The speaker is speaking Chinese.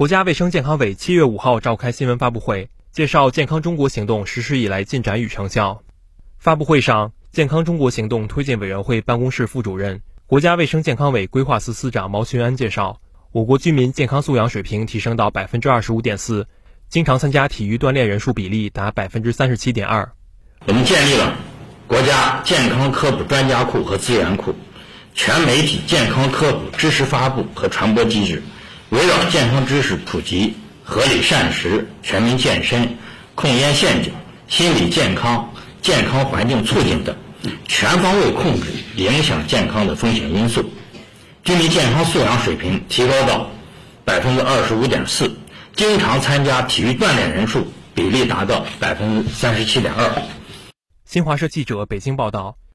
国家卫生健康委七月五号召开新闻发布会，介绍健康中国行动实施以来进展与成效。发布会上，健康中国行动推进委员会办公室副主任、国家卫生健康委规划司司长毛群安介绍，我国居民健康素养水平提升到百分之二十五点四，经常参加体育锻炼人数比例达百分之三十七点二。我们建立了国家健康科普专家库和资源库，全媒体健康科普知识发布和传播机制。围绕健康知识普及、合理膳食、全民健身、控烟陷阱、心理健康、健康环境促进等，全方位控制影响健康的风险因素，居民健康素养水平提高到百分之二十五点四，经常参加体育锻炼人数比例达到百分之三十七点二。新华社记者北京报道。